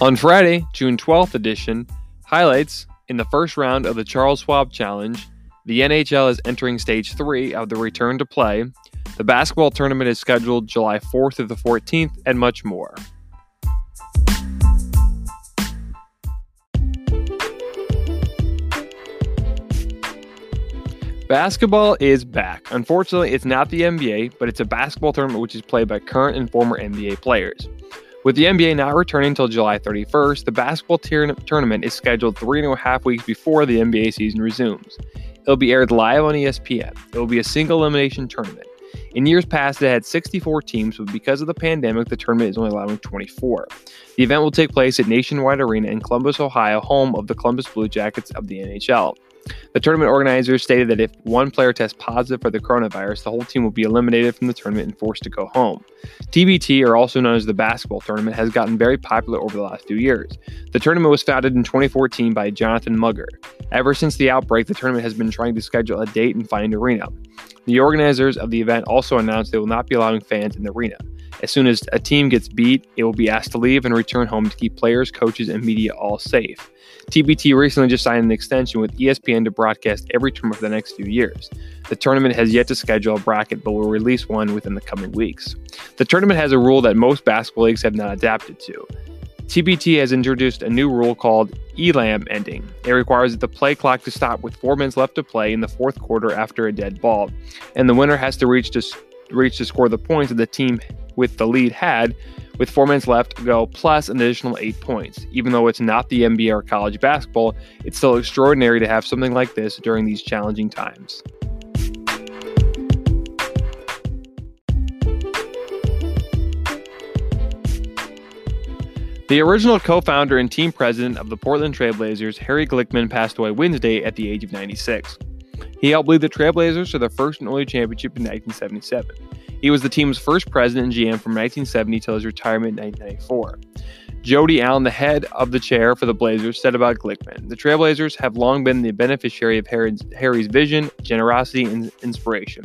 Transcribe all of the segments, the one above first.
On Friday, June 12th edition, highlights in the first round of the Charles Schwab Challenge, the NHL is entering stage three of the return to play. The basketball tournament is scheduled July 4th through the 14th, and much more. Basketball is back. Unfortunately, it's not the NBA, but it's a basketball tournament which is played by current and former NBA players. With the NBA not returning until July 31st, the basketball tournament is scheduled three and a half weeks before the NBA season resumes. It'll be aired live on ESPN. It will be a single elimination tournament. In years past, it had 64 teams, but because of the pandemic, the tournament is only allowing 24. The event will take place at Nationwide Arena in Columbus, Ohio, home of the Columbus Blue Jackets of the NHL. The tournament organizers stated that if one player tests positive for the coronavirus, the whole team will be eliminated from the tournament and forced to go home. TBT, or also known as the basketball tournament, has gotten very popular over the last few years. The tournament was founded in 2014 by Jonathan Mugar. Ever since the outbreak, the tournament has been trying to schedule a date and find an arena. The organizers of the event also announced they will not be allowing fans in the arena. As soon as a team gets beat, it will be asked to leave and return home to keep players, coaches, and media all safe. TBT recently just signed an extension with ESPN to broadcast every tournament for the next few years. The tournament has yet to schedule a bracket, but will release one within the coming weeks. The tournament has a rule that most basketball leagues have not adapted to. TBT has introduced a new rule called ELAM ending. It requires the play clock to stop with four minutes left to play in the fourth quarter after a dead ball, and the winner has to reach to reach to score the points that the team with the lead had with four minutes left to go, plus an additional eight points. Even though it's not the NBA or college basketball, it's still extraordinary to have something like this during these challenging times. The original co founder and team president of the Portland Trailblazers, Harry Glickman, passed away Wednesday at the age of 96. He helped lead the Trailblazers to their first and only championship in 1977. He was the team's first president and GM from 1970 till his retirement in 1994. Jody Allen, the head of the chair for the Blazers, said about Glickman The Trailblazers have long been the beneficiary of Harry's vision, generosity, and inspiration.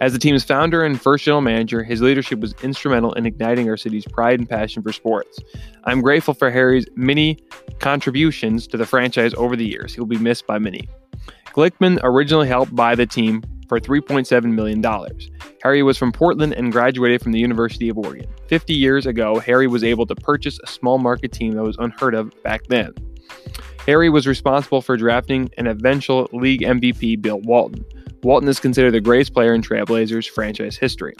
As the team's founder and first general manager, his leadership was instrumental in igniting our city's pride and passion for sports. I'm grateful for Harry's many contributions to the franchise over the years. He will be missed by many. Glickman originally helped buy the team for $3.7 million. Harry was from Portland and graduated from the University of Oregon. 50 years ago, Harry was able to purchase a small market team that was unheard of back then. Harry was responsible for drafting an eventual league MVP, Bill Walton. Walton is considered the greatest player in Trailblazers franchise history.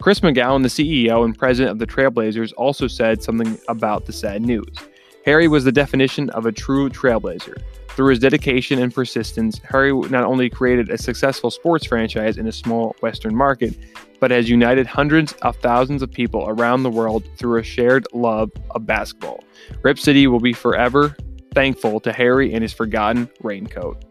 Chris McGowan, the CEO and president of the Trailblazers, also said something about the sad news. Harry was the definition of a true trailblazer. Through his dedication and persistence, Harry not only created a successful sports franchise in a small Western market, but has united hundreds of thousands of people around the world through a shared love of basketball. Rip City will be forever thankful to Harry and his forgotten raincoat.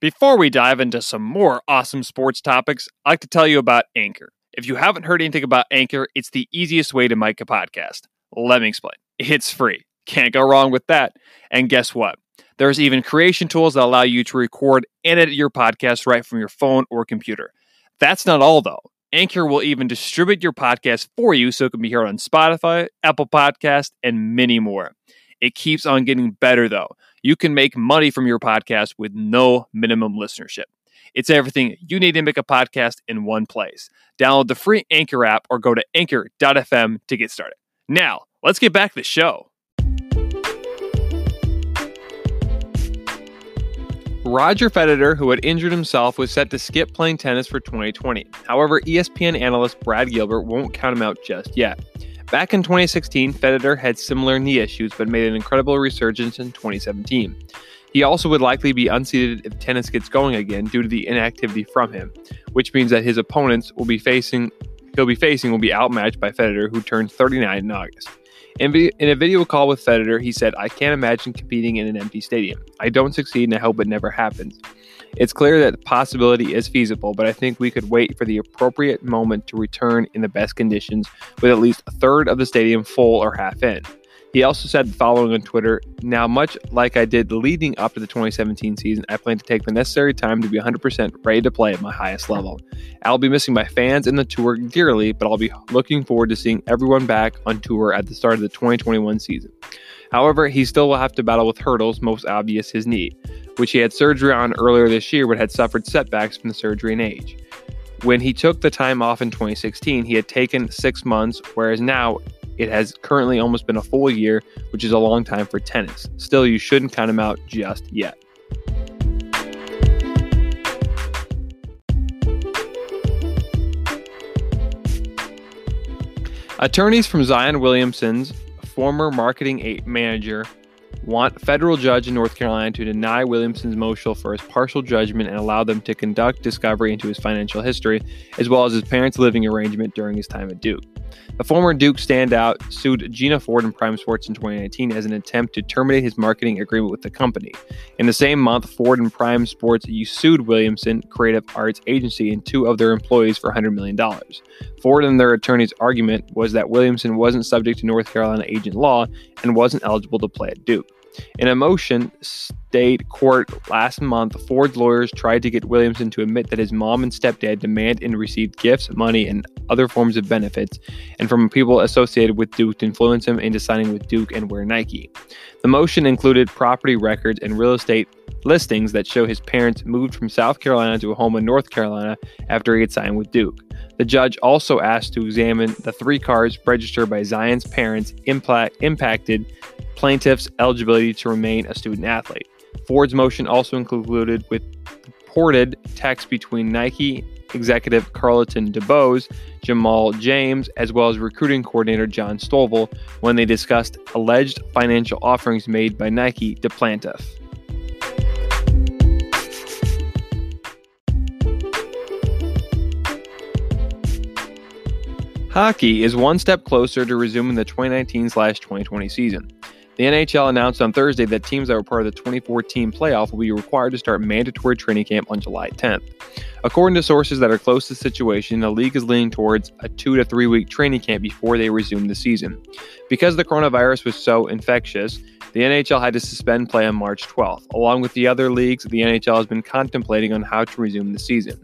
Before we dive into some more awesome sports topics, I'd like to tell you about Anchor. If you haven't heard anything about Anchor, it's the easiest way to make a podcast. Let me explain. It's free. Can't go wrong with that. And guess what? There's even creation tools that allow you to record and edit your podcast right from your phone or computer. That's not all, though. Anchor will even distribute your podcast for you so it can be heard on Spotify, Apple Podcast, and many more. It keeps on getting better, though. You can make money from your podcast with no minimum listenership. It's everything you need to make a podcast in one place. Download the free Anchor app or go to anchor.fm to get started. Now, let's get back to the show. Roger Federer, who had injured himself, was set to skip playing tennis for 2020. However, ESPN analyst Brad Gilbert won't count him out just yet. Back in 2016, Federer had similar knee issues but made an incredible resurgence in 2017. He also would likely be unseated if tennis gets going again due to the inactivity from him, which means that his opponents will be facing he'll be facing will be outmatched by Federer, who turns 39 in August. In, a video call with Federer, he said, I can't imagine competing in an empty stadium. I don't succeed and I hope it never happens. It's clear that the possibility is feasible, but I think we could wait for the appropriate moment to return in the best conditions with at least a third of the stadium full or half in. He also said the following on Twitter Now, much like I did leading up to the 2017 season, I plan to take the necessary time to be 100% ready to play at my highest level. I'll be missing my fans and the tour dearly, but I'll be looking forward to seeing everyone back on tour at the start of the 2021 season. However, he still will have to battle with hurdles, most obvious his knee, which he had surgery on earlier this year but had suffered setbacks from the surgery and age. When he took the time off in 2016, he had taken six months, whereas now it has currently almost been a full year, which is a long time for tennis. Still, you shouldn't count him out just yet. Attorneys from Zion Williamson's former marketing manager want federal judge in North Carolina to deny Williamson's motion for his partial judgment and allow them to conduct discovery into his financial history, as well as his parents' living arrangement during his time at Duke. The former Duke standout sued Gina Ford and Prime Sports in 2019 as an attempt to terminate his marketing agreement with the company. In the same month, Ford and Prime Sports sued Williamson Creative Arts Agency and two of their employees for $100 million. Ford and their attorney's argument was that Williamson wasn't subject to North Carolina agent law and wasn't eligible to play at Duke. In a motion, state court last month, Ford's lawyers tried to get Williamson to admit that his mom and stepdad demand and received gifts, money, and other forms of benefits, and from people associated with Duke to influence him into signing with Duke and wear Nike. The motion included property records and real estate listings that show his parents moved from South Carolina to a home in North Carolina after he had signed with Duke. The judge also asked to examine the three cars registered by Zion's parents impla- impacted plaintiff's eligibility to remain a student athlete. Ford's motion also included with reported text between Nike executive Carlton DeBose, Jamal James, as well as recruiting coordinator John Stovall when they discussed alleged financial offerings made by Nike to plaintiff. Hockey is one step closer to resuming the 2019 2020 season. The NHL announced on Thursday that teams that were part of the 2014 playoff will be required to start mandatory training camp on July 10th. According to sources that are close to the situation, the league is leaning towards a two to three week training camp before they resume the season. Because the coronavirus was so infectious, the NHL had to suspend play on March 12th. Along with the other leagues, the NHL has been contemplating on how to resume the season.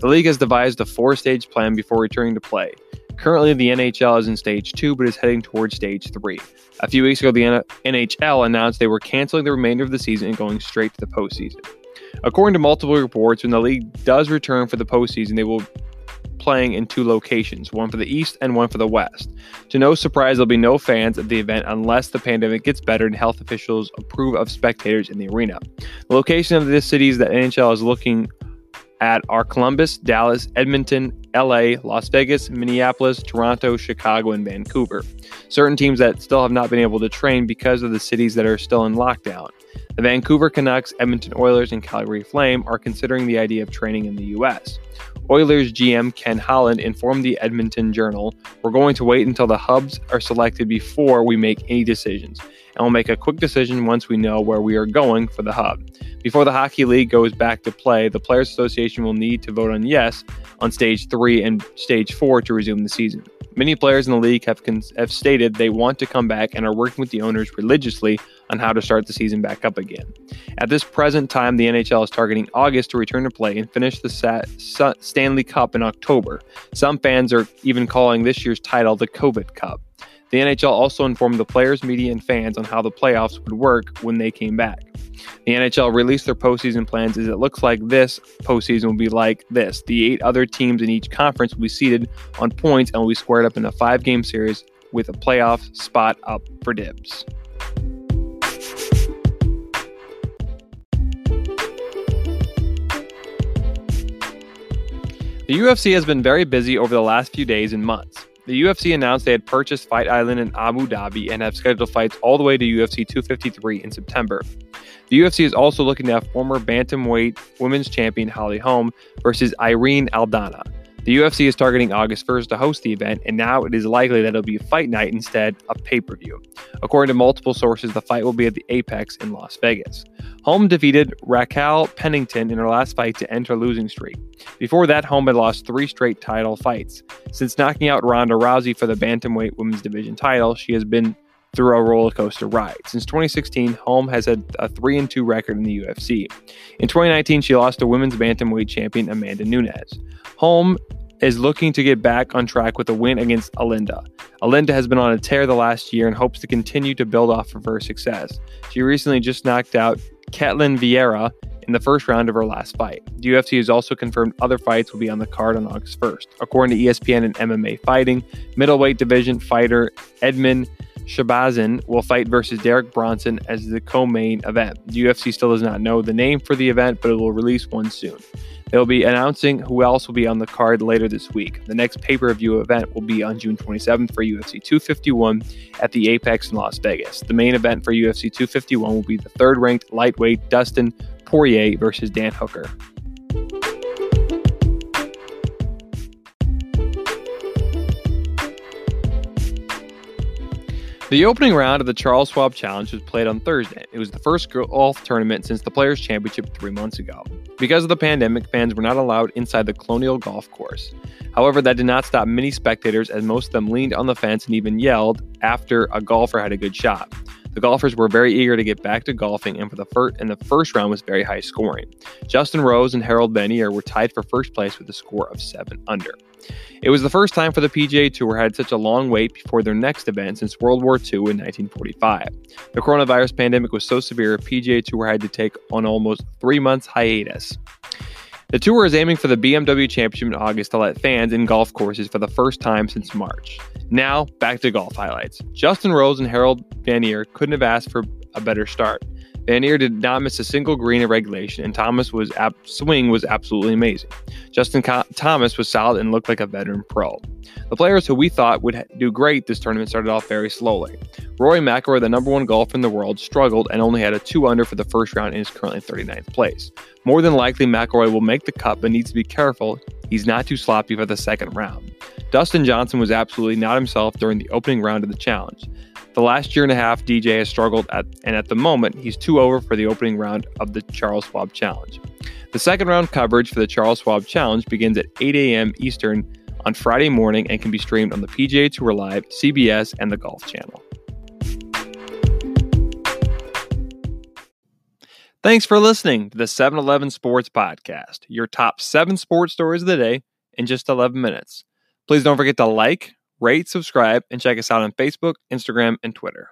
The league has devised a four stage plan before returning to play. Currently, the NHL is in stage two, but is heading towards stage three. A few weeks ago, the NHL announced they were canceling the remainder of the season and going straight to the postseason. According to multiple reports, when the league does return for the postseason, they will playing in two locations, one for the East and one for the West. To no surprise, there'll be no fans at the event unless the pandemic gets better and health officials approve of spectators in the arena. The location of the cities that NHL is looking at are Columbus, Dallas, Edmonton, LA, Las Vegas, Minneapolis, Toronto, Chicago, and Vancouver. Certain teams that still have not been able to train because of the cities that are still in lockdown. The Vancouver Canucks, Edmonton Oilers, and Calgary Flame are considering the idea of training in the U.S. Oilers GM Ken Holland informed the Edmonton Journal, We're going to wait until the hubs are selected before we make any decisions, and we'll make a quick decision once we know where we are going for the hub. Before the Hockey League goes back to play, the Players Association will need to vote on yes on stage three and stage four to resume the season. Many players in the league have, cons- have stated they want to come back and are working with the owners religiously on how to start the season back up again. At this present time, the NHL is targeting August to return to play and finish the Sa- Stanley Cup in October. Some fans are even calling this year's title the COVID Cup. The NHL also informed the players, media, and fans on how the playoffs would work when they came back. The NHL released their postseason plans as it looks like this postseason will be like this. The eight other teams in each conference will be seated on points and will be squared up in a five game series with a playoff spot up for dibs. The UFC has been very busy over the last few days and months. The UFC announced they had purchased Fight Island in Abu Dhabi and have scheduled fights all the way to UFC 253 in September. The UFC is also looking to have former bantamweight women's champion Holly Holm versus Irene Aldana. The UFC is targeting August 1st to host the event, and now it is likely that it'll be a fight night instead of pay per view. According to multiple sources, the fight will be at the Apex in Las Vegas. Holm defeated Raquel Pennington in her last fight to end her losing streak. Before that, Holm had lost three straight title fights. Since knocking out Ronda Rousey for the Bantamweight Women's Division title, she has been through a roller coaster ride. Since 2016, Holm has had a 3 and 2 record in the UFC. In 2019, she lost to women's bantamweight champion Amanda Nunes. Holm is looking to get back on track with a win against Alinda. Alinda has been on a tear the last year and hopes to continue to build off of her success. She recently just knocked out Ketlen Vieira in the first round of her last fight. The UFC has also confirmed other fights will be on the card on August 1st. According to ESPN and MMA Fighting, middleweight division fighter Edmen Shahbazyan will fight versus Derek Brunson as the co-main event. The UFC still does not know the name for the event, but it will release one soon. They'll be announcing who else will be on the card later this week. The next pay per view event will be on June 27th for UFC 251 at the Apex in Las Vegas. The main event for UFC 251 will be the third ranked lightweight Dustin Poirier versus Dan Hooker. The opening round of the Charles Schwab Challenge was played on Thursday. It was the first golf tournament since the Players' Championship three months ago. Because of the pandemic, fans were not allowed inside the Colonial Golf Course. However, that did not stop many spectators as most of them leaned on the fence and even yelled after a golfer had a good shot. The golfers were very eager to get back to golfing, and for the first and the first round was very high scoring. Justin Rose and Harold Van Lier were tied for first place with a score of seven under. It was the first time for the PGA Tour had such a long wait before their next event since World War II in 1945. The coronavirus pandemic was so severe, PGA Tour had to take on almost three months hiatus. The tour is aiming for the BMW Championship in August to let fans in golf courses for the first time since March. Now, back to golf highlights. Justin Rose and Harold Van Lier couldn't have asked for a better start. Van Lier did not miss a single green in regulation, and Thomas' was ab- swing was absolutely amazing. Justin Co- Thomas was solid and looked like a veteran pro. The players who we thought would do great this tournament started off very slowly. Rory McIlroy, the number one golfer in the world, struggled and only had a two under for the first round and is currently 39th place. More than likely, McIlroy will make the cut, but needs to be careful. He's not too sloppy for the second round. Dustin Johnson was absolutely not himself during the opening round of the challenge. The last year and a half, DJ has struggled at, and at the moment, he's two over for the opening round of the Charles Schwab Challenge. The second round coverage for the Charles Schwab Challenge begins at 8 a.m. Eastern on Friday morning and can be streamed on the PGA Tour Live, CBS, and the Golf Channel. Thanks for listening to the 7 Eleven Sports Podcast, your top seven sports stories of the day in just 11 minutes. Please don't forget to like, rate, subscribe, and check us out on Facebook, Instagram, and Twitter.